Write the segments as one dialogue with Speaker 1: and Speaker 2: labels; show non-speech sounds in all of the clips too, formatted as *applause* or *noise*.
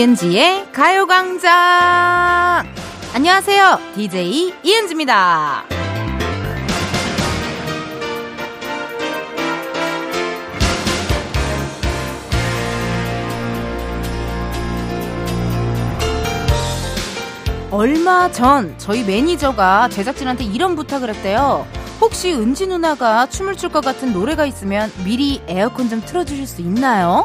Speaker 1: 이은지의 가요광장! 안녕하세요. DJ 이은지입니다. 얼마 전 저희 매니저가 제작진한테 이런 부탁을 했대요. 혹시 은지 누나가 춤을 출 것 같은 노래가 있으면 미리 에어컨 좀 틀어주실 수 있나요?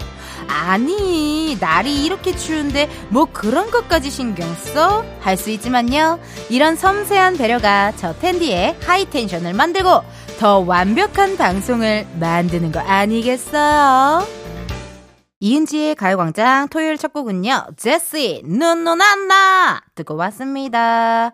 Speaker 1: 아니, 날이 이렇게 추운데 뭐 그런 것까지 신경 써? 할 수 있지만요. 이런 섬세한 배려가 저 텐디의 하이텐션을 만들고 더 완벽한 방송을 만드는 거 아니겠어요? 이은지의 가요광장 토요일 첫 곡은요. 제시, 눈 눈 안나! 듣고 왔습니다.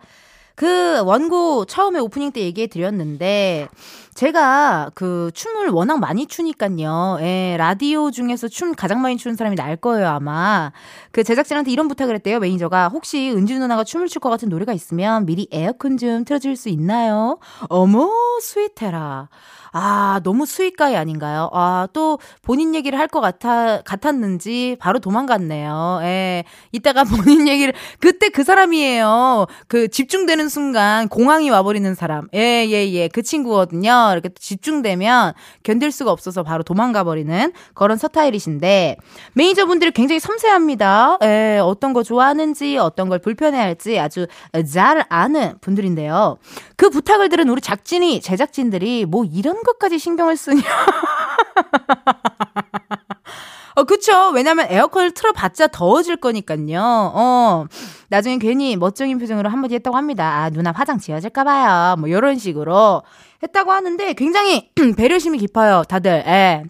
Speaker 1: 그 원고 처음에 오프닝 때 얘기해 드렸는데 제가 그 춤을 워낙 많이 추니까요. 예, 라디오 중에서 춤 가장 많이 추는 사람이 날 거예요, 아마. 그 제작진한테 이런 부탁을 했대요, 매니저가. 혹시 은지 누나가 춤을 출 것 같은 노래가 있으면 미리 에어컨 좀 틀어줄 수 있나요? 어머, sweet해라. 아, 너무 sweet guy 아닌가요? 아, 또 본인 얘기를 할 것 같아, 같았는지 바로 도망갔네요. 예. 이따가 *laughs* 본인 얘기를, 그때 그 사람이에요. 그 집중되는 순간 공황이 와버리는 사람. 예, 예, 예. 그 친구거든요. 이렇게 집중되면 견딜 수가 없어서 바로 도망가버리는 그런 서타일이신데, 매니저분들이 굉장히 섬세합니다. 예, 어떤 거 좋아하는지, 어떤 걸 불편해할지 아주 잘 아는 분들인데요. 그 부탁을 들은 우리 작진이, 제작진들이 뭐 이런 것까지 신경을 쓰냐. *laughs* 어, 그쵸. 왜냐면 에어컨을 틀어봤자 더워질 거니까요. 어, 나중에 괜히 멋쟁인 표정으로 한마디 했다고 합니다. 아, 누나 화장 지워질까봐요. 뭐, 요런 식으로 했다고 하는데 굉장히 *clears throat* 배려심이 깊어요. 다들, 예.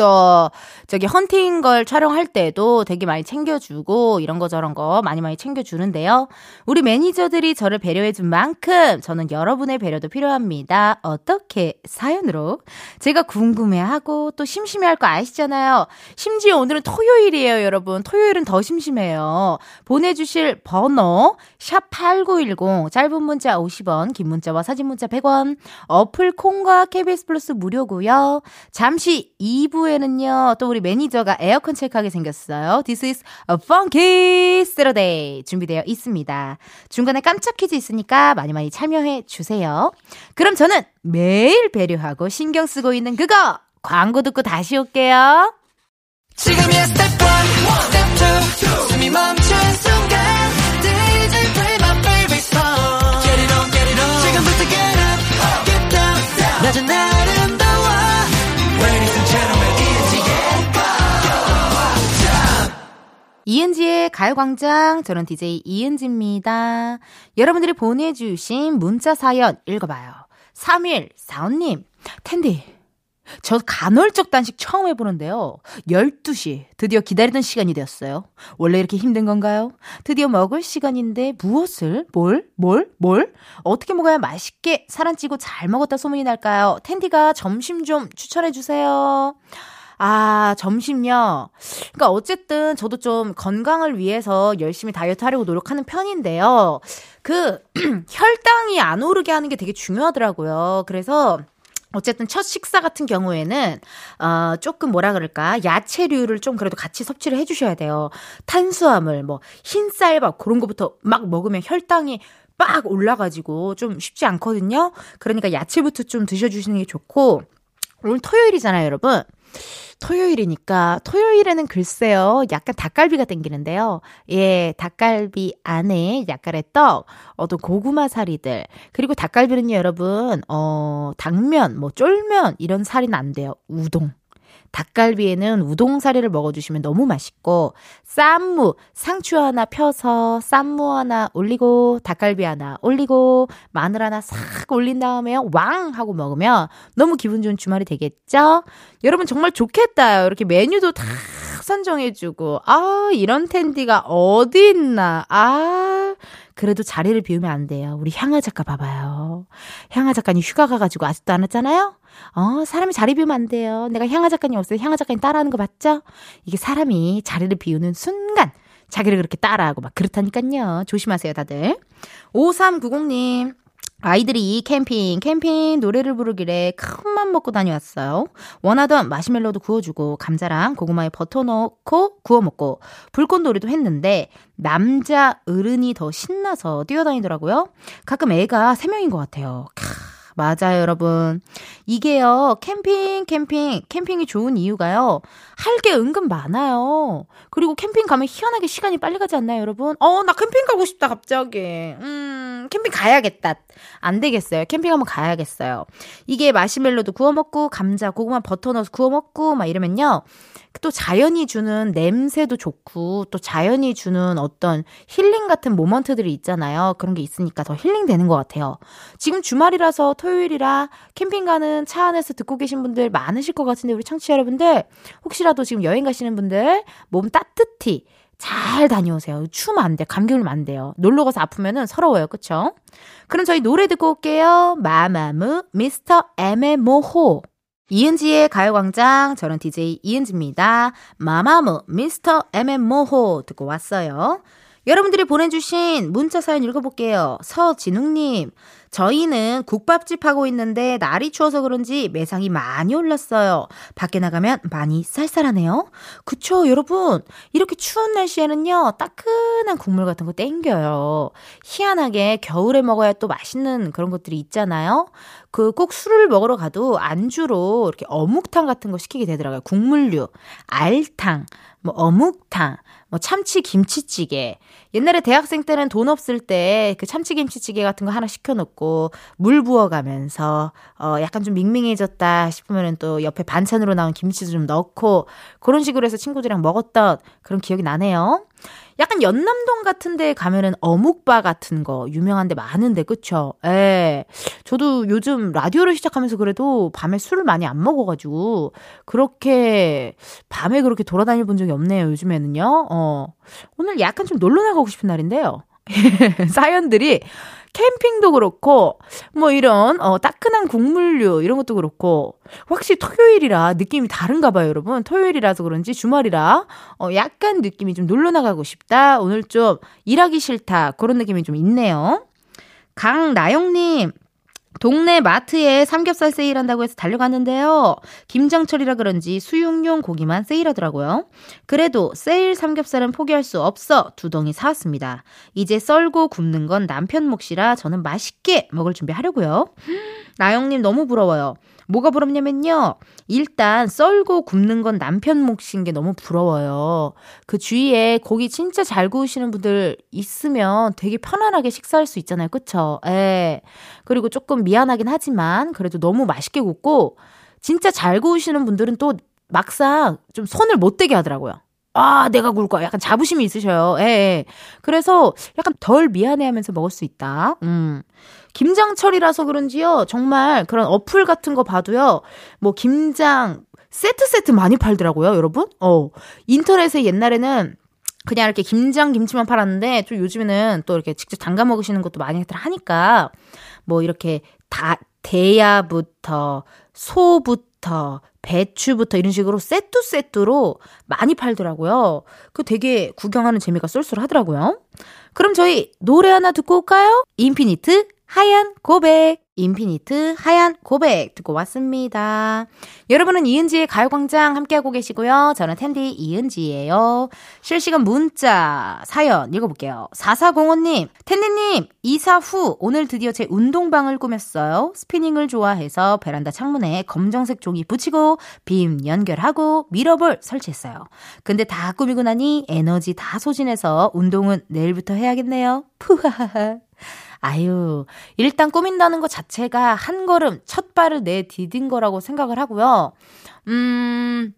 Speaker 1: 또 저기 헌팅 걸 촬영할 때도 되게 많이 챙겨주고 이런 거 저런 거 많이 많이 챙겨주는데요. 우리 매니저들이 저를 배려해준 만큼 저는 여러분의 배려도 필요합니다. 어떻게 사연으로 제가 궁금해하고 또 심심해할 거 아시잖아요. 심지어 오늘은 토요일이에요, 여러분. 토요일은 더 심심해요. 보내주실 번호 샵 #8910 짧은 문자 50원, 긴 문자와 사진 문자 100원. 어플 콩과 KBS 플러스 무료고요. 잠시 2부에 후에는요, 또 우리 매니저가 에어컨 체크하게 생겼어요. This is a funky Saturday. 준비되어 있습니다. 중간에 깜짝 퀴즈 있으니까 많이 많이 참여해 주세요. 그럼 저는 매일 배려하고 신경 쓰고 있는 그거! 광고 듣고 다시 올게요. 지금이야 스텝 1, 스텝 2, 숨이 멈춘 순간 DJ play my favorite song Get get down 낮은 아름다워 Ladies and gentlemen 이은지의 가요광장, 저는 DJ 이은지입니다. 여러분들이 보내주신 문자 사연 읽어봐요. 3일4호님 텐디, 저 간헐적 단식 처음 해보는데요. 12시, 드디어 기다리던 시간이 되었어요. 원래 이렇게 힘든 건가요? 드디어 먹을 시간인데 무엇을? 뭘? 뭘? 뭘? 어떻게 먹어야 맛있게 살 안 찌고 잘 먹었다 소문이 날까요? 텐디가 점심 좀 추천해주세요. 아, 점심요. 그러니까 어쨌든 저도 좀 건강을 위해서 열심히 다이어트 하려고 노력하는 편인데요. 그 *clears throat* 혈당이 안 오르게 하는 게 되게 중요하더라고요. 그래서 어쨌든 첫 식사 같은 경우에는 어 조금 뭐라 그럴까 야채류를 좀 그래도 같이 섭취를 해주셔야 돼요. 탄수화물 뭐 흰쌀밥 그런 거부터 막 먹으면 혈당이 빡 올라가지고 좀 쉽지 않거든요. 그러니까 야채부터 좀 드셔주시는 게 좋고 오늘 토요일이잖아요, 여러분. 토요일이니까 토요일에는 글쎄요 약간 닭갈비가 땡기는데요. 예, 닭갈비 안에 약간의 떡, 어떤 고구마 사리들 그리고 닭갈비는요 여러분 어 당면, 뭐 쫄면 이런 살이는 안 돼요. 우동. 닭갈비에는 우동 사리를 먹어주시면 너무 맛있고 쌈무 상추 하나 펴서 쌈무 하나 올리고 닭갈비 하나 올리고 마늘 하나 싹 올린 다음에 왕 하고 먹으면 너무 기분 좋은 주말이 되겠죠? 여러분 정말 좋겠다. 이렇게 메뉴도 다 선정해주고 아 이런 텐디가 어디 있나 아 그래도 자리를 비우면 안 돼요. 우리 향아 작가 봐봐요. 향아 작가님 휴가 가가지고 아직도 안 왔잖아요? 어, 사람이 자리 비우면 안 돼요. 내가 향아 작가님 없어요. 향아 작가님 따라하는 거 맞죠? 이게 사람이 자리를 비우는 순간 자기를 그렇게 따라하고 막 그렇다니까요. 조심하세요, 다들. 5390님. 아이들이 캠핑, 캠핑 노래를 부르길래 큰맘 먹고 다녀왔어요. 원하던 마시멜로도 구워주고 감자랑 고구마에 버터 넣고 구워 먹고 불꽃놀이도 했는데 남자 어른이 더 신나서 뛰어다니더라고요. 가끔 애가 3명인 것 같아요. 캬. 맞아요, 여러분. 이게요, 캠핑, 캠핑, 캠핑이 좋은 이유가요, 할 게 은근 많아요. 그리고 캠핑 가면 희한하게 시간이 빨리 가지 않나요, 여러분? 어, 나 캠핑 가고 싶다, 갑자기. 음, 캠핑 가야겠다. 안 되겠어요. 캠핑 한번 가야겠어요. 이게 마시멜로도 구워 먹고, 감자, 고구마, 버터 넣어서 구워 먹고, 막 이러면요. 또 자연이 주는 냄새도 좋고 또 자연이 주는 어떤 힐링 같은 moment들이 있잖아요. 그런 게 있으니까 더 힐링 되는 것 같아요. 지금 주말이라서 토요일이라 캠핑 가는 차 안에서 듣고 계신 분들 많으실 것 같은데 우리 청취자 여러분들 혹시라도 지금 여행 가시는 분들 몸 따뜻히 잘 다녀오세요. 추우면 안 돼. 감기 걸리면 안 돼요. 놀러 가서 아프면은 서러워요. 그쵸? 그럼 저희 노래 듣고 올게요. 마마무 미스터 에메모호 이은지의 가요광장, 저는 DJ 이은지입니다. 마마무, 미스터 MM모호 듣고 왔어요. 여러분들이 보내주신 문자 사연 읽어볼게요. 서진웅님, 저희는 국밥집 하고 있는데 날이 추워서 그런지 매상이 많이 올랐어요. 밖에 나가면 많이 쌀쌀하네요. 그쵸, 여러분. 이렇게 추운 날씨에는요, 따끈한 국물 같은 거 땡겨요. 희한하게 겨울에 먹어야 또 맛있는 그런 것들이 있잖아요. 그 꼭 술을 먹으러 가도 안주로 이렇게 어묵탕 같은 거 시키게 되더라고요. 국물류, 알탕, 뭐 어묵탕, 뭐 참치 김치찌개. 옛날에 대학생 때는 돈 없을 때 그 참치 김치찌개 같은 거 하나 시켜놓고 물 부어가면서 어 약간 좀 밍밍해졌다 싶으면은 또 옆에 반찬으로 나온 김치도 좀 넣고 그런 식으로 해서 친구들이랑 먹었던 그런 기억이 나네요. 약간 연남동 같은 데 가면은 어묵바 같은 거 유명한 데 많은데 그쵸? 예. 저도 요즘 라디오를 시작하면서 그래도 밤에 술을 많이 안 먹어가지고 그렇게 밤에 그렇게 돌아다닐 본 적이 없네요 요즘에는요. 어. 오늘 약간 좀 놀러 나가고 싶은 날인데요. *laughs* 사연들이 캠핑도 그렇고 뭐 이런 어 따끈한 국물류 이런 것도 그렇고 확실히 토요일이라 느낌이 다른가 봐요, 여러분. 토요일이라서 그런지 주말이라 어 약간 느낌이 좀 놀러 나가고 싶다. 오늘 좀 일하기 싫다. 그런 느낌이 좀 있네요. 강나영 님 동네 마트에 삼겹살 세일한다고 해서 달려갔는데요. 김장철이라 그런지 수육용 고기만 세일하더라고요. 그래도 세일 삼겹살은 포기할 수 없어 두 덩이 사왔습니다. 이제 썰고 굽는 건 남편 몫이라 저는 맛있게 먹을 준비하려고요. 나영님 너무 부러워요. 뭐가 부럽냐면요. 일단 썰고 굽는 건 남편 몫인 게 너무 부러워요. 그 주위에 고기 진짜 잘 구우시는 분들 있으면 되게 편안하게 식사할 수 있잖아요. 그쵸? 예. 그리고 조금 미안하긴 하지만 그래도 너무 맛있게 굽고 진짜 잘 구우시는 분들은 또 막상 좀 손을 못 대게 하더라고요. 아, 내가 구울 거야. 약간 자부심이 있으셔요. 예, 예. 그래서 약간 덜 미안해 하면서 먹을 수 있다. 음. 김장철이라서 그런지요. 정말 그런 어플 같은 거 봐도요. 뭐 김장 세트 세트 많이 팔더라고요, 여러분. 어. 인터넷에 옛날에는 그냥 이렇게 김장 김치만 팔았는데 좀 요즘에는 또 이렇게 직접 담가 먹으시는 것도 많이 하니까 뭐 이렇게 다 대야부터 소부터 배추부터 이런 식으로 세트 세트로 많이 팔더라고요. 그 되게 구경하는 재미가 쏠쏠하더라고요. 그럼 저희 노래 하나 듣고 올까요? 인피니트 하얀 고백. 인피니트 하얀 고백 듣고 왔습니다. 여러분은 이은지의 가요광장 함께하고 계시고요. 저는 텐디 이은지예요. 실시간 문자 사연 읽어볼게요. 4405님, 텐디님, 이사 후 오늘 드디어 제 운동방을 꾸몄어요. 스피닝을 좋아해서 베란다 창문에 검정색 종이 붙이고 빔 연결하고 미러볼 설치했어요. 근데 다 꾸미고 나니 에너지 다 소진해서 운동은 내일부터 해야겠네요. 푸하하하. 아유, 일단 꾸민다는 것 자체가 한 걸음 첫 발을 내 디딘 거라고 생각을 하고요. 음,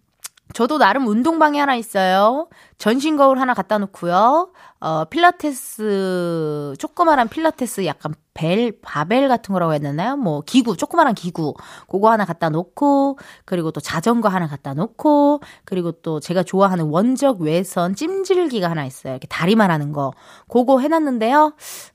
Speaker 1: 저도 나름 운동방이 하나 있어요. 전신 거울 하나 갖다 놓고요. 어, 필라테스, 조그만한 필라테스 약간 벨, 바벨 같은 거라고 되나요? 뭐, 기구, 조그만한 기구. 그거 하나 갖다 놓고, 그리고 또 자전거 하나 갖다 놓고, 그리고 또 제가 좋아하는 원적 외선 찜질기가 하나 있어요. 이렇게 다리만 하는 거. 그거 해놨는데요.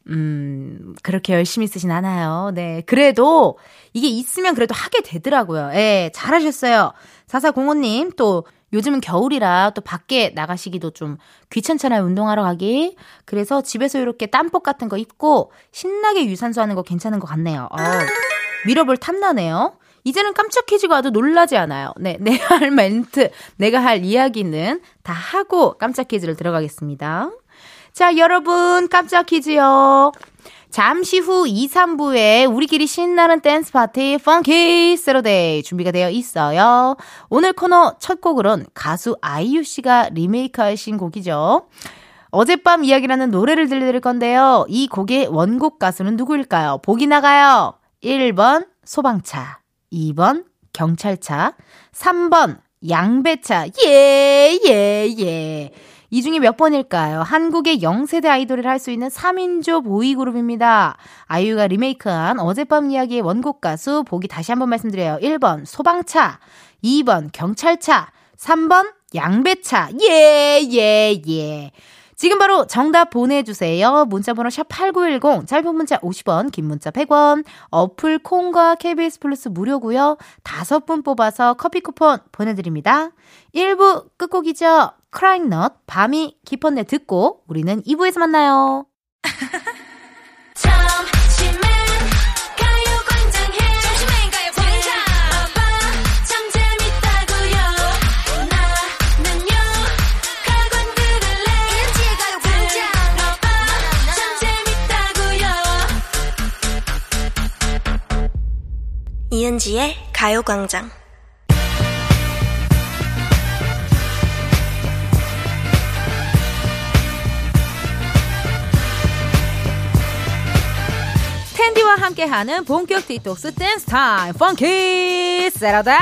Speaker 1: 음, 그렇게 열심히 쓰진 않아요. 네. 그래도, 이게 있으면 그래도 하게 되더라고요. 예, 잘하셨어요. 4405님, 또, 요즘은 겨울이라 또 밖에 나가시기도 좀 귀찮잖아요. 운동하러 가기. 그래서 집에서 이렇게 땀복 같은 거 입고 신나게 유산소 하는 거 괜찮은 것 같네요. 어, mirror ball 탐나네요. 이제는 깜짝 퀴즈가 와도 놀라지 않아요. 네, *laughs* 내가 할 멘트, 내가 할 이야기는 다 하고 깜짝 퀴즈를 들어가겠습니다. 자, 여러분, 깜짝 퀴즈요. 잠시 후 2, 3부에 우리끼리 신나는 댄스 파티 Funky Saturday 준비가 되어 있어요. 오늘 코너 첫 곡으론 가수 아이유 씨가 리메이크하신 곡이죠. 어젯밤 이야기라는 노래를 들려드릴 건데요. 이 곡의 원곡 가수는 누구일까요? 보기 나가요. 1번 소방차, 2번 경찰차, 3번 양배차. 예, 예, 예. 이 중에 몇 번일까요? 한국의 0세대 아이돌을 할 수 있는 3인조 보이그룹입니다. 아이유가 리메이크한 어젯밤 이야기의 원곡 가수 보기 다시 한번 말씀드려요. 1번 소방차, 2번 경찰차, 3번 양배차. 예, 예, 예. 지금 바로 정답 보내주세요. 문자번호 샵8910, 짧은 문자 50원, 긴 문자 100원, 어플 콩과 KBS 플러스 무료고요 다섯 분 뽑아서 커피 쿠폰 보내드립니다. 1부 끝곡이죠. 크라잉넛, 밤이 깊었네 듣고 우리는 2부에서 만나요. *laughs*
Speaker 2: 이은지의 가요광장.
Speaker 1: 텐디와 함께하는 본격 디톡스 댄스 타임 Funky Saturday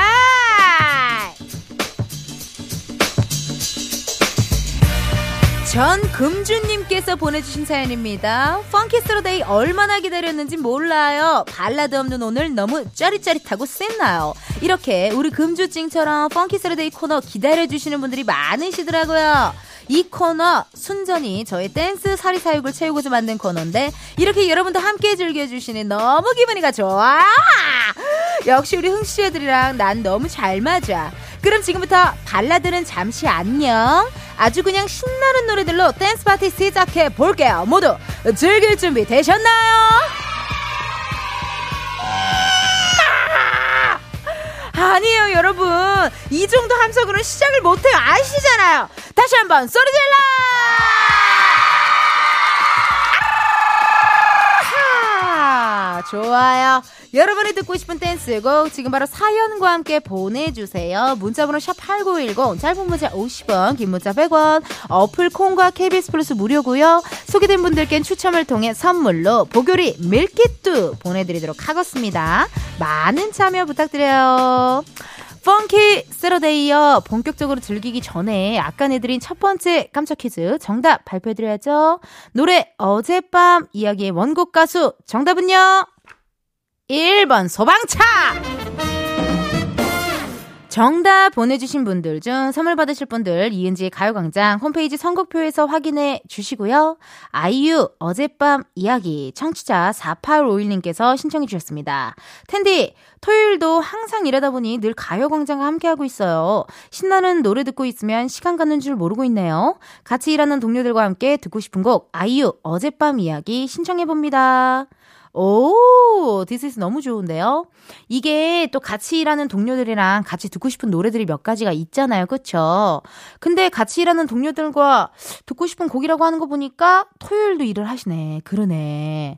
Speaker 1: 전금주님께서 보내주신 사연입니다. Funky Saturday 얼마나 기다렸는지 몰라요. 발라드 없는 오늘 너무 짜릿짜릿하고 씬나요? 이렇게 우리 금주찡처럼 Funky Saturday 코너 기다려주시는 분들이 많으시더라고요. 이 코너 순전히 저의 댄스 사리사욕을 채우고자 만든 코너인데 이렇게 여러분도 함께 즐겨주시니 너무 기분이가 좋아 역시 우리 흥씨 애들이랑 난 너무 잘 맞아 그럼 지금부터 발라드는 잠시 안녕 아주 그냥 신나는 노래들로 댄스 파티 시작해 볼게요 모두 즐길 준비 되셨나요? 아니에요, 여러분. 이 정도 함성으로 시작을 못해요. 아시잖아요. 다시 한번 소리 질러! 아, 좋아요. 여러분이 듣고 싶은 댄스곡 지금 바로 사연과 함께 보내주세요. 문자번호 샵 8910 짧은 문자 50원 긴 문자 100원 어플 콩과 KBS 플러스 무료고요. 소개된 분들께는 추첨을 통해 선물로 보교리 밀키트 보내드리도록 하겠습니다. 많은 참여 부탁드려요. 펑키 세러데이어 본격적으로 즐기기 전에 아까 내드린 첫 번째 깜짝 퀴즈 정답 발표해드려야죠. 노래 어젯밤 이야기의 원곡 가수 정답은요? 1번 소방차! 정답 보내주신 분들 중 선물 받으실 분들 이은지의 가요광장 홈페이지 선곡표에서 확인해 주시고요. 아이유 어젯밤 이야기 청취자 4851님께서 신청해 주셨습니다. 텐디 토요일도 항상 일하다 보니 늘 가요광장과 함께하고 있어요. 신나는 노래 듣고 있으면 시간 가는 줄 모르고 있네요. 같이 일하는 동료들과 함께 듣고 싶은 곡 아이유 어젯밤 이야기 신청해 봅니다. 오, this is 너무 좋은데요? 이게 또 같이 일하는 동료들이랑 같이 듣고 싶은 노래들이 몇 가지가 있잖아요. 그쵸? 근데 같이 일하는 동료들과 듣고 싶은 곡이라고 하는 거 보니까 토요일도 일을 하시네. 그러네.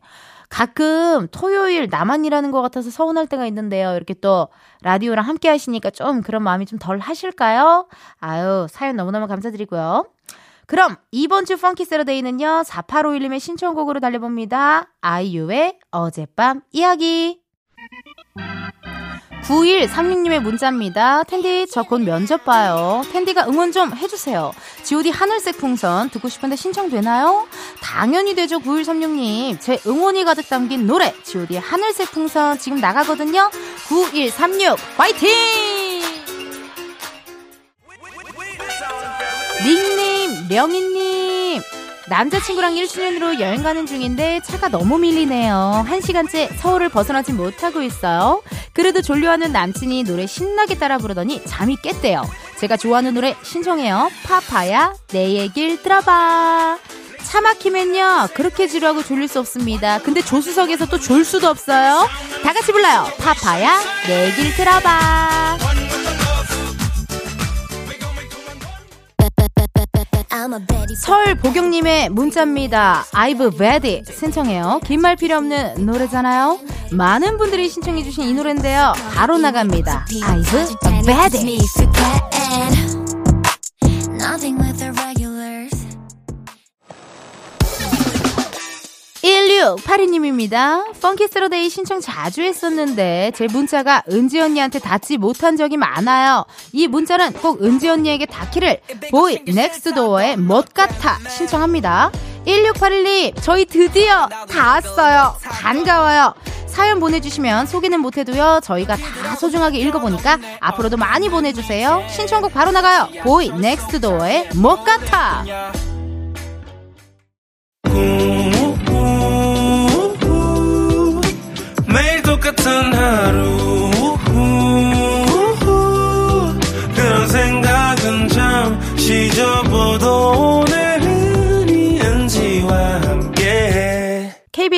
Speaker 1: 가끔 토요일 나만 일하는 것 같아서 서운할 때가 있는데요. 이렇게 또 라디오랑 함께 하시니까 좀 그런 마음이 좀 덜 하실까요? 아유, 사연 너무너무 감사드리고요. 그럼 이번 주 펑키 세러데이는요. 4851님의 신청곡으로 달려봅니다. 아이유의 어젯밤 이야기. 9136님의 문자입니다. 텐디, 저 곧 면접 봐요. 텐디가 응원 좀 해주세요. GOD 하늘색 풍선 듣고 싶은데 신청되나요? 당연히 되죠, 9136님. 제 응원이 가득 담긴 노래, GOD 하늘색 풍선 지금 나가거든요. 9136, 화이팅! 닉님, 명희님. 남자친구랑 1주년으로 여행 가는 중인데 차가 너무 밀리네요. 1시간째 서울을 벗어나지 못하고 있어요. 그래도 졸려하는 남친이 노래 신나게 따라 부르더니 잠이 깼대요. 제가 좋아하는 노래 신청해요. 파파야, 내 얘길 들어봐. 차 막히면요. 그렇게 지루하고 졸릴 수 없습니다. 근데 조수석에서 또 졸 수도 없어요. 다 같이 불러요. 파파야, 내 얘길 들어봐. 설 보경님의 문자입니다. 아이브 베디 신청해요. 긴 말 필요 없는 노래잖아요. 많은 분들이 신청해주신 이 노래인데요. 바로 나갑니다. 아이브 베디. 1682님입니다. Funky Saturday 신청 자주 했었는데 제 문자가 은지 언니한테 닿지 못한 적이 많아요. 이 문자는 꼭 은지 언니에게 닿기를 보이 넥스트 도어의 뭣 같아 신청합니다. 1681님 저희 드디어 닿았어요. 반가워요. 사연 보내주시면 소개는 못해도요 저희가 다 소중하게 읽어보니까 앞으로도 많이 보내주세요 신청곡 바로 나가요 보이 넥스트 도어의 뭣 같아 똑 같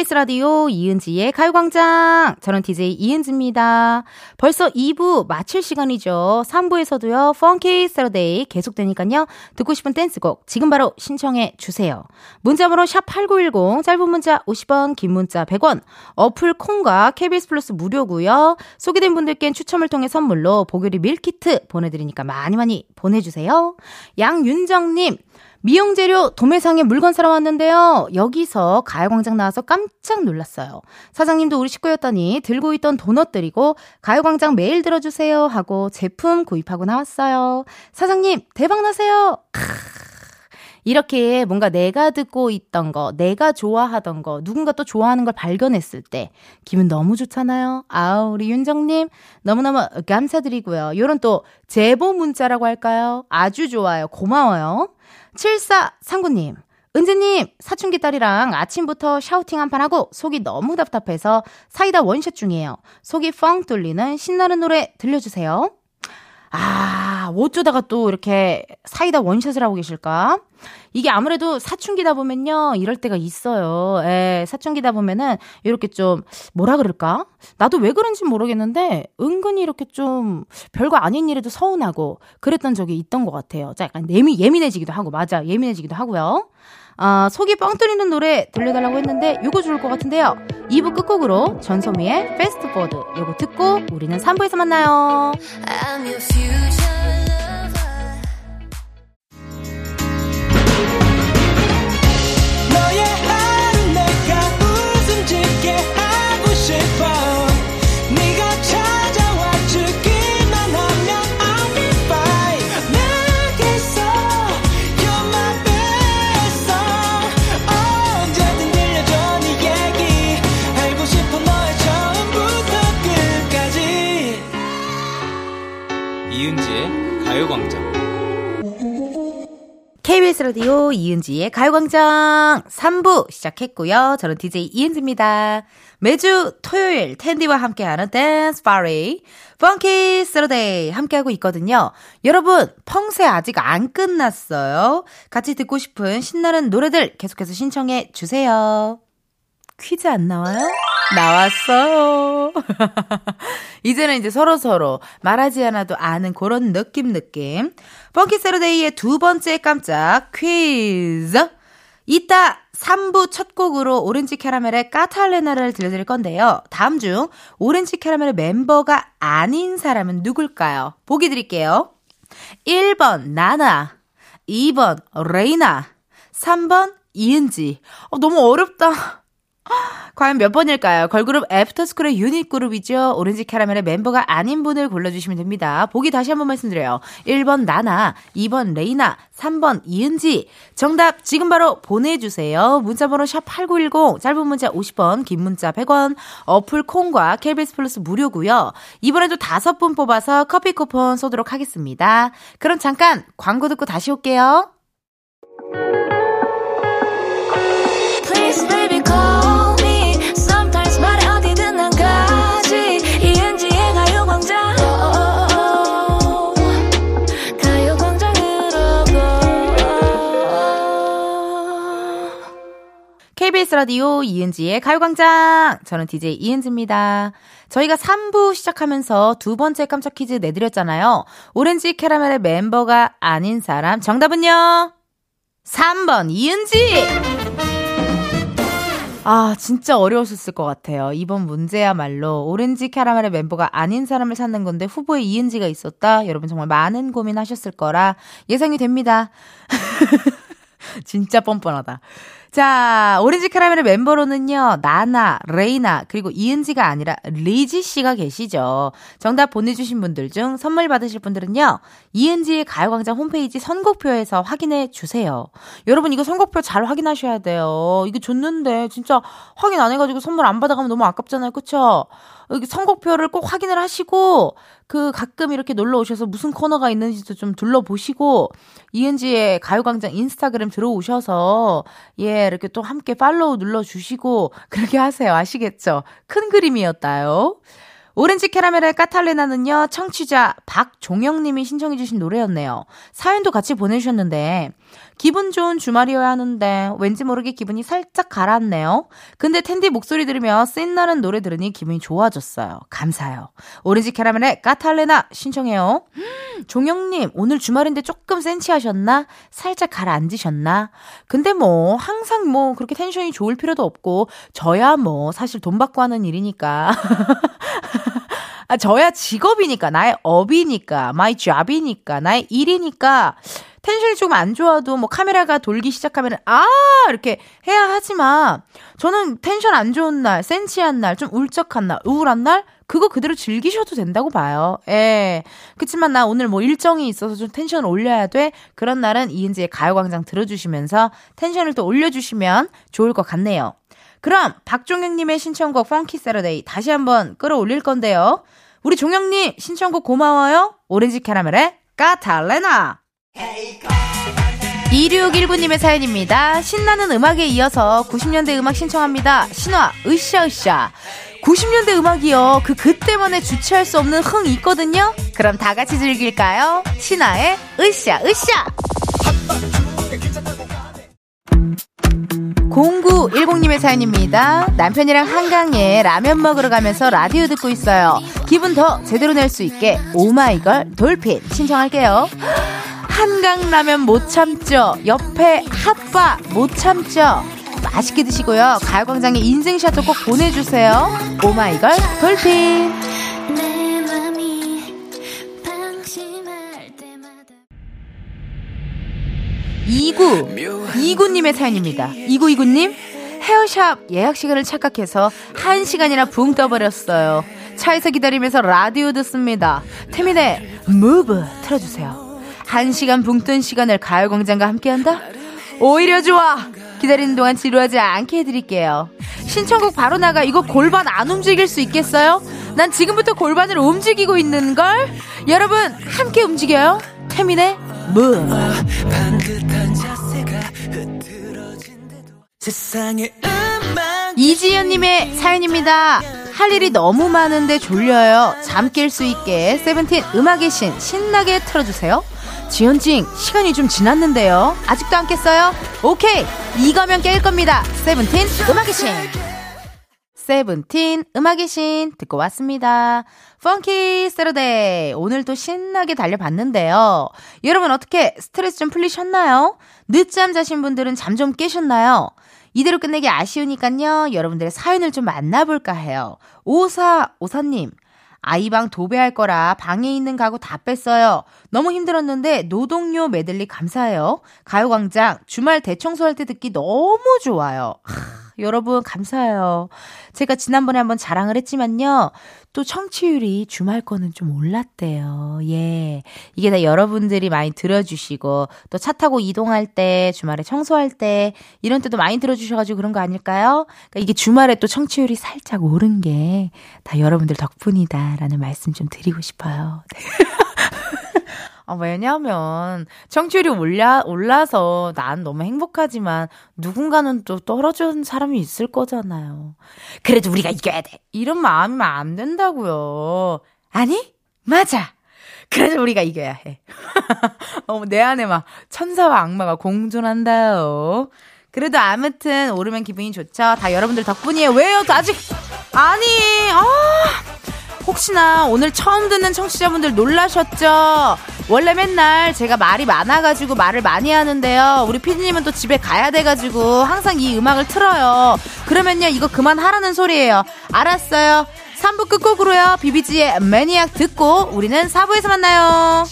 Speaker 1: KBS 라디오 이은지의 가요광장. 저는 DJ 이은지입니다. 벌써 2부 마칠 시간이죠. 3부에서도요, 펑키 세러데이 계속되니까요. 듣고 싶은 댄스곡 지금 바로 신청해 주세요. 문자번호 샵8910, 짧은 문자 50원, 긴 문자 100원, 어플 콩과 KBS 플러스 무료고요. 소개된 분들께는 추첨을 통해 선물로 보교리 밀키트 보내드리니까 많이 많이 보내주세요. 양윤정님, 미용재료 도매상에 물건 사러 왔는데요. 여기서 가요광장 나와서 깜짝 놀랐어요. 사장님도 우리 식구였더니 들고 있던 도넛들이고 가요광장 매일 들어주세요 하고 제품 구입하고 나왔어요. 사장님 대박나세요. 이렇게 뭔가 내가 듣고 있던 거, 내가 좋아하던 거, 누군가 또 좋아하는 걸 발견했을 때 기분 너무 좋잖아요. 아우, 우리 윤정님 너무너무 감사드리고요. 요런 또 제보 문자라고 할까요? 아주 좋아요. 고마워요. 7439님, 은지님, 사춘기 딸이랑 아침부터 샤우팅 한 판 하고 속이 너무 답답해서 사이다 원샷 중이에요. 속이 펑 뚫리는 신나는 노래 들려주세요. 아, 어쩌다가 또 이렇게 사이다 원샷을 하고 계실까? 이게 아무래도 사춘기다 보면요, 이럴 때가 있어요. 예, 사춘기다 보면은 이렇게 좀, 뭐라 그럴까? 나도 왜 그런지 모르겠는데, 은근히 이렇게 좀 별거 아닌 일에도 서운하고 그랬던 적이 있던 것 같아요. 자, 약간 예민, 예민해지기도 하고, 맞아. 예민해지기도 하고요. 아, 속이 뻥 뚫리는 노래 들려달라고 했는데, 요거 좋을 것 같은데요. 2부 끝곡으로 전소미의 패스트포드 요거 듣고 우리는 3부에서 만나요. 라디오 이은지의 가요광장 3부 시작했고요. 저는 DJ 이은지입니다. 매주 토요일 텐디와 함께하는 댄스 파티 Funky Saturday 함께하고 있거든요. 여러분 펑세 아직 안 끝났어요. 같이 듣고 싶은 신나는 노래들 계속해서 신청해 주세요. 퀴즈 안 나와요? 나왔어요. *laughs* 이제는 이제 서로서로 말하지 않아도 아는 그런 느낌 느낌. Funky Saturday의 두 번째 깜짝 퀴즈. 이따 3부 첫 곡으로 오렌지 캐러멜의 까탈레나를 들려드릴 건데요. 다음 중 오렌지 캐러멜의 멤버가 아닌 사람은 누굴까요? 보기 드릴게요. 1번 나나, 2번 레이나, 3번 이은지. 어, 너무 어렵다. 과연 몇 번일까요? 걸그룹 애프터스쿨의 유닛 그룹이죠. 오렌지 캐러멜의 멤버가 아닌 분을 골라주시면 됩니다. 보기 다시 한번 말씀드려요. 1번 나나, 2번 레이나, 3번 이은지. 정답 지금 바로 보내주세요. 문자번호 샵8910, 짧은 문자 50원, 긴 문자 100원, 어플 콩과 KBS 플러스 무료고요. 이번에도 다섯 분 뽑아서 커피 쿠폰 쏘도록 하겠습니다. 그럼 잠깐 광고 듣고 다시 올게요. KBS 라디오 이은지의 가요광장. 저는 DJ 이은지입니다. 저희가 3부 시작하면서 두 번째 깜짝 퀴즈 내드렸잖아요. 오렌지 캐러멜의 멤버가 아닌 사람. 정답은요? 3번, 이은지! 아, 진짜 어려웠을 것 같아요. 이번 문제야말로 오렌지 캐러멜의 멤버가 아닌 사람을 찾는 건데 후보에 이은지가 있었다. 여러분 정말 많은 고민하셨을 거라 예상이 됩니다. *laughs* 진짜 뻔뻔하다. 자, 오렌지 카라멜의 멤버로는요, 나나, 레이나, 그리고 이은지가 아니라 리지 씨가 계시죠. 정답 보내주신 분들 중 선물 받으실 분들은요, 이은지의 가요광장 홈페이지 선곡표에서 확인해 주세요. 여러분, 이거 선곡표 잘 확인하셔야 돼요. 이거 줬는데, 진짜 확인 안 해가지고 선물 안 받아가면 너무 아깝잖아요. 그쵸? 선곡표를 꼭 확인을 하시고 그 가끔 이렇게 놀러 오셔서 무슨 코너가 있는지도 좀 둘러보시고 이은지의 가요광장 인스타그램 들어오셔서 예 이렇게 또 함께 팔로우 눌러주시고 *laughs* 그렇게 하세요 아시겠죠? 큰 그림이었다요. 오렌지 캐러멜의 까탈레나는요, 청취자 박종영님이 신청해주신 노래였네요. 사연도 같이 보내주셨는데, 기분 좋은 주말이어야 하는데, 왠지 모르게 기분이 살짝 가라앉네요. 근데 텐디 목소리 들으며 씬나는 노래 들으니 기분이 좋아졌어요. 감사해요. 오렌지 캐러멜의 까탈레나 신청해요. 종영님, 오늘 주말인데 조금 센치하셨나? 살짝 가라앉으셨나? 근데 뭐, 항상 뭐, 그렇게 텐션이 좋을 필요도 없고, 저야 뭐, 사실 돈 받고 하는 일이니까. *laughs* 아, 저야 직업이니까, 나의 업이니까, my job이니까, 나의 일이니까, 텐션이 조금 안 좋아도 뭐 카메라가 돌기 시작하면 아 이렇게 해야 하지만 저는 텐션 안 좋은 날, 센치한 날, 좀 울적한 날, 우울한 날 그거 그대로 즐기셔도 된다고 봐요. 예. 그치만 나 오늘 뭐 일정이 있어서 좀 텐션을 올려야 돼. 그런 날은 이은지의 가요광장 들어주시면서 텐션을 또 올려주시면 좋을 것 같네요. 그럼 박종영님의 신청곡 Funky Saturday 다시 한번 끌어올릴 건데요. 우리 종영님 신청곡 고마워요. 오렌지 캐러멜의 까탈레나. 2619님의 사연입니다. 신나는 음악에 이어서 90년대 음악 신청합니다. 신화, 으쌰으쌰. 90년대 음악이요. 그 그때만에 주체할 수 없는 흥 있거든요. 그럼 다 같이 즐길까요? 신화의 으쌰으쌰. 0910님의 사연입니다. 남편이랑 한강에 라면 먹으러 가면서 라디오 듣고 있어요. 기분 더 제대로 낼 수 있게 오마이걸 돌핀 신청할게요. 한강라면 못 참죠. 옆에 핫바 못 참죠. 맛있게 드시고요. 가요광장에 인증샷도 꼭 보내주세요. 오마이걸 돌핀. 29, 29님의 사연입니다. 2929님, 헤어샵 예약 시간을 착각해서 1시간이나 붕 떠버렸어요. 차에서 기다리면서 라디오 듣습니다. 태민의 무브 틀어주세요. 1시간 붕뜬 시간을 가요광장과 함께한다? 오히려 좋아! 기다리는 동안 지루하지 않게 해드릴게요. 신청곡 바로 나가. 이거 골반 안 움직일 수 있겠어요? 난 지금부터 골반을 움직이고 있는걸? 여러분, 함께 움직여요. 태민의 무. 이지연님의 사연입니다. 할 일이 너무 많은데 졸려요. 잠 깰 수 있게 세븐틴 음악의 신 신나게 틀어주세요. 지연찡 시간이 좀 지났는데요. 아직도 안 깼어요? 오케이 이거면 깰 겁니다. 세븐틴 음악의 신. 세븐틴 음악의 신 듣고 왔습니다. Funky Saturday 오늘도 신나게 달려봤는데요. 여러분 어떻게 스트레스 좀 풀리셨나요? 늦잠 자신 분들은 잠 좀 깨셨나요? 이대로 끝내기 아쉬우니깐요. 여러분들의 사연을 좀 만나볼까 해요. 오사 오사님 아이방 도배할 거라 방에 있는 가구 다 뺐어요. 너무 힘들었는데 노동요 메들리 감사해요. 가요광장 주말 대청소할 때 듣기 너무 좋아요. 여러분 감사해요. 제가 지난번에 한번 자랑을 했지만요. 또 청취율이 주말 거는 좀 올랐대요. 예. 이게 다 여러분들이 많이 들어주시고 또 차 타고 이동할 때 주말에 청소할 때 이런 때도 많이 들어주셔가지고 그런 거 아닐까요? 그러니까 이게 주말에 또 청취율이 살짝 오른 게 다 여러분들 덕분이다라는 말씀 좀 드리고 싶어요. *laughs* 아, 왜냐면, 청취율이 올라, 올라서 난 너무 행복하지만, 누군가는 또 떨어진 사람이 있을 거잖아요. 그래도 우리가 이겨야 돼. 이런 마음이면 안 된다고요. 아니? 맞아. 그래서 우리가 이겨야 해. *laughs* 어, 내 안에 막 천사와 악마가 공존한다요. 그래도 아무튼 오르면 기분이 좋죠. 다 여러분들 덕분이에요. 왜요? 아직 아니 아 혹시나 오늘 처음 듣는 청취자분들 놀라셨죠? 원래 맨날 제가 말이 많아가지고 말을 많이 하는데요. 우리 피디님은 또 집에 가야 돼가지고 항상 이 음악을 틀어요. 그러면요, 이거 그만하라는 소리예요. 알았어요. 3부 끝곡으로요, 비비지의 매니악 듣고 우리는 4부에서 만나요.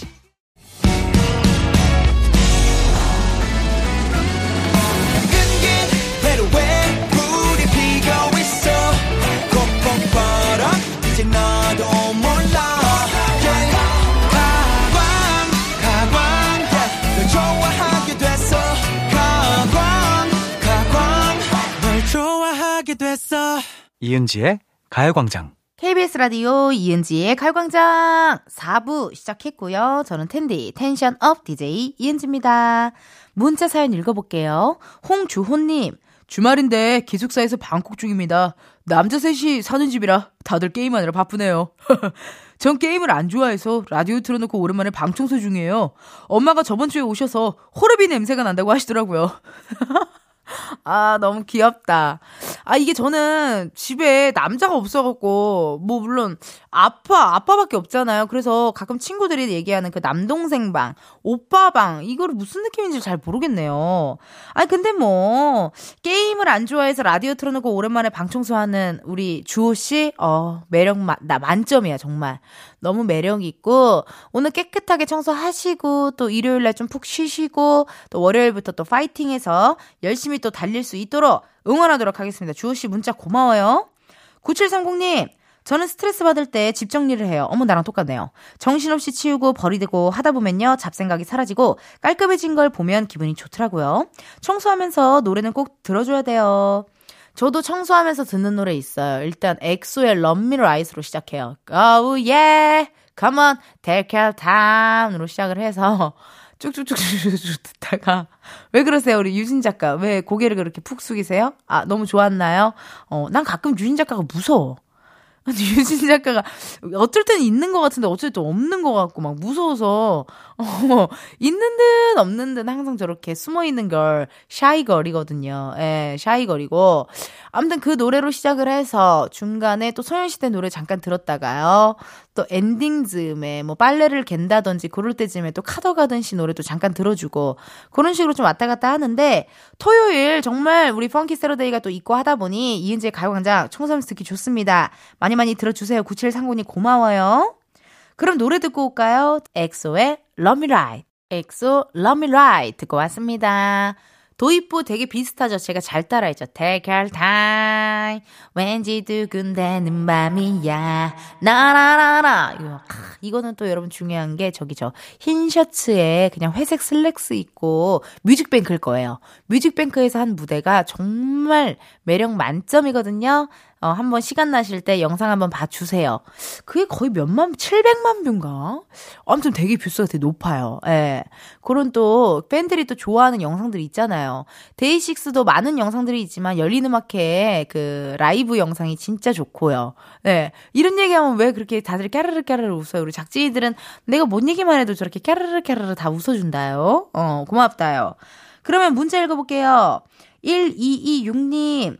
Speaker 3: 이은지의 가요광장.
Speaker 1: KBS 라디오 이은지의 가요광장 4부 시작했고요. 저는 텐디 텐션업 DJ 이은지입니다. 문자 사연 읽어볼게요. 홍주호님 주말인데 기숙사에서 방콕 중입니다. 남자 셋이 사는 집이라 다들 게임하느라 바쁘네요. *laughs* 전 게임을 안 좋아해서 라디오 틀어놓고 오랜만에 방 청소 중이에요. 엄마가 저번 주에 오셔서 호르비 냄새가 난다고 하시더라고요. *laughs* 아, 너무 귀엽다. 아, 이게 저는 집에 남자가 없어갖고, 뭐, 물론, 아빠, 아빠밖에 없잖아요. 그래서 가끔 친구들이 얘기하는 그 남동생 방, 오빠 방, 이거를 무슨 느낌인지 잘 모르겠네요. 아니, 근데 뭐, 게임을 안 좋아해서 라디오 틀어놓고 오랜만에 방 청소하는 우리 주호씨, 어, 매력 마, 나 만점이야, 정말. 너무 매력 있고 오늘 깨끗하게 청소하시고 또 일요일 날 좀 푹 쉬시고 또 월요일부터 또 파이팅해서 열심히 또 달릴 수 있도록 응원하도록 하겠습니다. 주호 씨 문자 고마워요. 9730님 저는 스트레스 받을 때 집 정리를 해요. 어머, 나랑 똑같네요. 정신없이 치우고 버리고 하다 보면요. 잡생각이 사라지고 깔끔해진 걸 보면 기분이 좋더라고요. 청소하면서 노래는 꼭 들어줘야 돼요. 저도 청소하면서 듣는 노래 있어요. 일단 엑소의 Love Me Right으로 시작해요. Oh yeah, come on, take your time으로 시작을 해서 *laughs* 쭉쭉쭉쭉쭉 듣다가 왜 그러세요 우리 유진 작가 왜 고개를 그렇게 푹 숙이세요? 아 너무 좋았나요? 어 난 가끔 유진 작가가 무서워. 유진 작가가 어쩔 때는 있는 것 같은데 어쩔 때 없는 것 같고 막 무서워서 어, 있는 듯 없는 듯 항상 저렇게 숨어 있는 걸 shy girl이거든요. 예, shy girl이고 아무튼 그 노래로 시작을 해서 중간에 또 소녀시대 노래 잠깐 들었다가요. 또 엔딩 즈음에 뭐 빨래를 갠다든지 그럴 때쯤에 또 카더가든 씨 노래도 잠깐 들어주고 그런 식으로 좀 왔다 갔다 하는데 토요일 정말 우리 Funky Saturday가 또 있고 하다 보니 이은지의 가요광장 청소하면서 듣기 좋습니다. 많이 많이 들어주세요. 9730님 고마워요. 그럼 노래 듣고 올까요? 엑소의 Right. 엑소 Right 듣고 왔습니다. 도입부 되게 비슷하죠. 제가 잘 따라했죠. Your time. 왠지 두근대는 밤이야. 나라라라. 이거, 이거는 또 여러분 중요한 게 저기 저 흰 셔츠에 그냥 회색 슬랙스 입고 뮤직뱅크일 거예요. 뮤직뱅크에서 한 무대가 정말 매력 만점이거든요. 어, 한번 시간 나실 때 영상 한번 봐주세요. 그게 거의 몇만, 700만 view인가? 아무튼 되게 view수가 되게 높아요. 예. 그런 또, 팬들이 또 좋아하는 영상들이 있잖아요. 데이식스도 많은 영상들이 있지만, 열린음악회 그 라이브 영상이 진짜 좋고요. 예. 이런 얘기하면 왜 그렇게 다들 까르르 까르르 웃어요? 우리 작지이들은 내가 뭔 얘기만 해도 저렇게 까르르 까르르 다 웃어준다요. 어, 고맙다요. 그러면 문자 읽어볼게요. 1226님.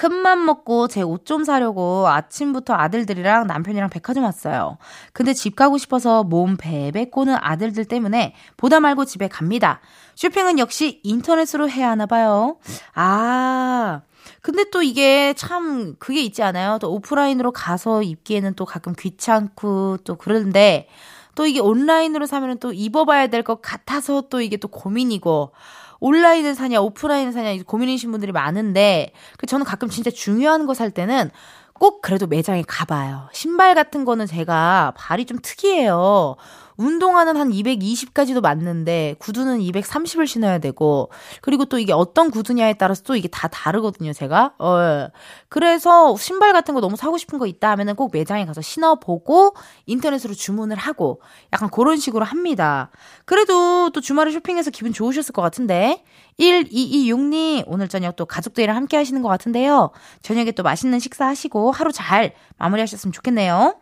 Speaker 1: 큰맘 먹고 제 옷 좀 사려고 아침부터 아들들이랑 남편이랑 백화점 왔어요. 근데 집 가고 싶어서 몸 베베 꼬는 아들들 때문에 보다 말고 집에 갑니다. 쇼핑은 역시 인터넷으로 해야 하나 봐요. 아, 근데 또 이게 참 그게 있지 않아요? 또 오프라인으로 가서 입기에는 또 가끔 귀찮고 또 그러는데 또 이게 온라인으로 사면은 또 입어봐야 될 것 같아서 또 이게 또 고민이고 온라인을 사냐 오프라인을 사냐 고민이신 분들이 많은데 그 저는 가끔 진짜 중요한 거 살 때는 꼭 그래도 매장에 가봐요. 신발 같은 거는 제가 발이 좀 특이해요. 운동화는 한 220까지도 맞는데 구두는 230을 신어야 되고 그리고 또 이게 어떤 구두냐에 따라서 또 이게 다 다르거든요, 제가. 어. 그래서 신발 같은 거 너무 사고 싶은 거 있다 하면은 꼭 매장에 가서 신어 보고 인터넷으로 주문을 하고 약간 그런 식으로 합니다. 그래도 또 주말에 쇼핑해서 기분 좋으셨을 것 같은데 1226님 오늘 저녁 또 가족들이랑 함께 하시는 것 같은데요. 저녁에 또 맛있는 식사 하시고 하루 잘 마무리하셨으면 좋겠네요.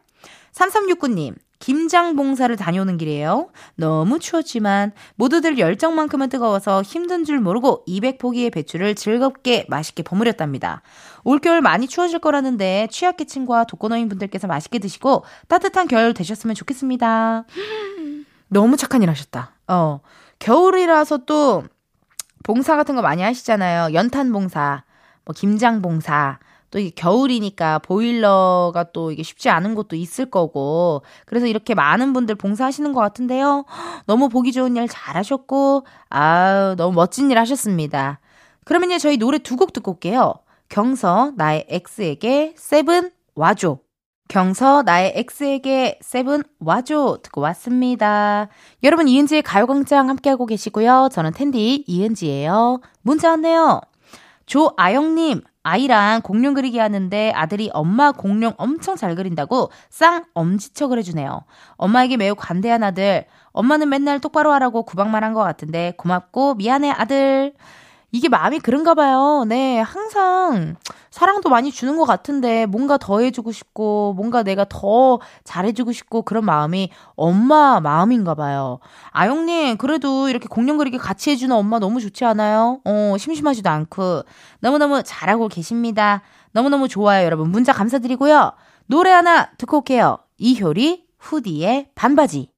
Speaker 1: 3369님 김장 봉사를 다녀오는 길이에요. 너무 추웠지만 모두들 열정만큼은 뜨거워서 힘든 줄 모르고 200포기의 배추를 즐겁게 맛있게 버무렸답니다. 올겨울 많이 추워질 거라는데 취약계층과 독거노인 분들께서 맛있게 드시고 따뜻한 겨울 되셨으면 좋겠습니다. *laughs* 너무 착한 일 하셨다. 어. 겨울이라서 또 봉사 같은 거 많이 하시잖아요. 연탄 봉사, 뭐 김장 봉사, 또 이게 겨울이니까 보일러가 또 이게 쉽지 않은 곳도 있을 거고 그래서 이렇게 많은 분들 봉사하시는 것 같은데요. *gasps* 너무 보기 좋은 일 잘하셨고 아 너무 멋진 일 하셨습니다. 그러면요 저희 노래 두 곡 듣고 올게요. 경서 나의 X에게 세븐 와줘. 경서 나의 X에게 세븐 와줘 듣고 왔습니다. 여러분 이은지의 가요광장 함께하고 계시고요. 저는 텐디 이은지예요. 문자 왔네요. 조아영님 아이랑 공룡 그리기 하는데 아들이 엄마 공룡 엄청 잘 그린다고 쌍 엄지척을 해주네요. 엄마에게 매우 관대한 아들. 엄마는 맨날 똑바로 하라고 구박만 한 것 같은데 고맙고 미안해 아들. 이게 마음이 그런가 봐요. 네, 항상 사랑도 많이 주는 것 같은데 뭔가 더 해주고 싶고 뭔가 내가 더 잘해주고 싶고 그런 마음이 엄마 마음인가 봐요. 아영님, 그래도 이렇게 공룡 그리기 같이 해주는 엄마 너무 좋지 않아요? 어, 심심하지도 않고 너무너무 잘하고 계십니다. 너무너무 좋아요, 여러분. 문자 감사드리고요. 노래 하나 듣고 올게요. 이효리, 후디의 반바지.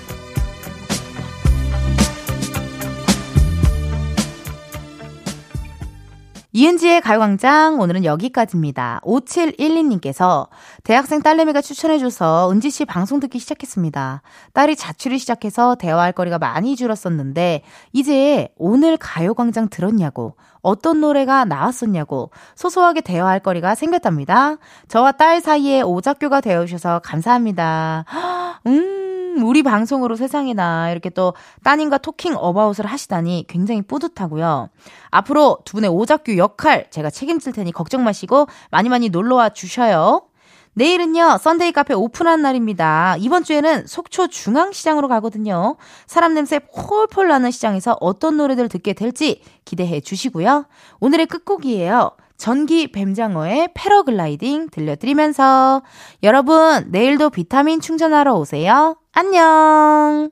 Speaker 1: 이은지의 가요광장 오늘은 여기까지입니다. 5712님께서 대학생 딸내미가 추천해줘서 은지 씨 방송 듣기 시작했습니다. 딸이 자취를 시작해서 대화할 거리가 많이 줄었었는데 이제 오늘 가요광장 들었냐고 어떤 노래가 나왔었냐고 소소하게 대화할 거리가 생겼답니다. 저와 딸 사이에 오작교가 되어주셔서 감사합니다. *gasps* 음 우리 방송으로 세상에나 이렇게 또 따님과 talking about을 하시다니 굉장히 뿌듯하고요. 앞으로 두 분의 오작교 역할 제가 책임질 테니 걱정 마시고 많이 많이 놀러와 주셔요. 내일은요, Sunday 카페 오픈한 날입니다. 이번 주에는 속초 중앙시장으로 가거든요. 사람 냄새 폴폴 나는 시장에서 어떤 노래들 듣게 될지 기대해 주시고요. 오늘의 끝곡이에요. 전기 뱀장어의 패러글라이딩 들려드리면서 여러분, 내일도 비타민 충전하러 오세요. 안녕!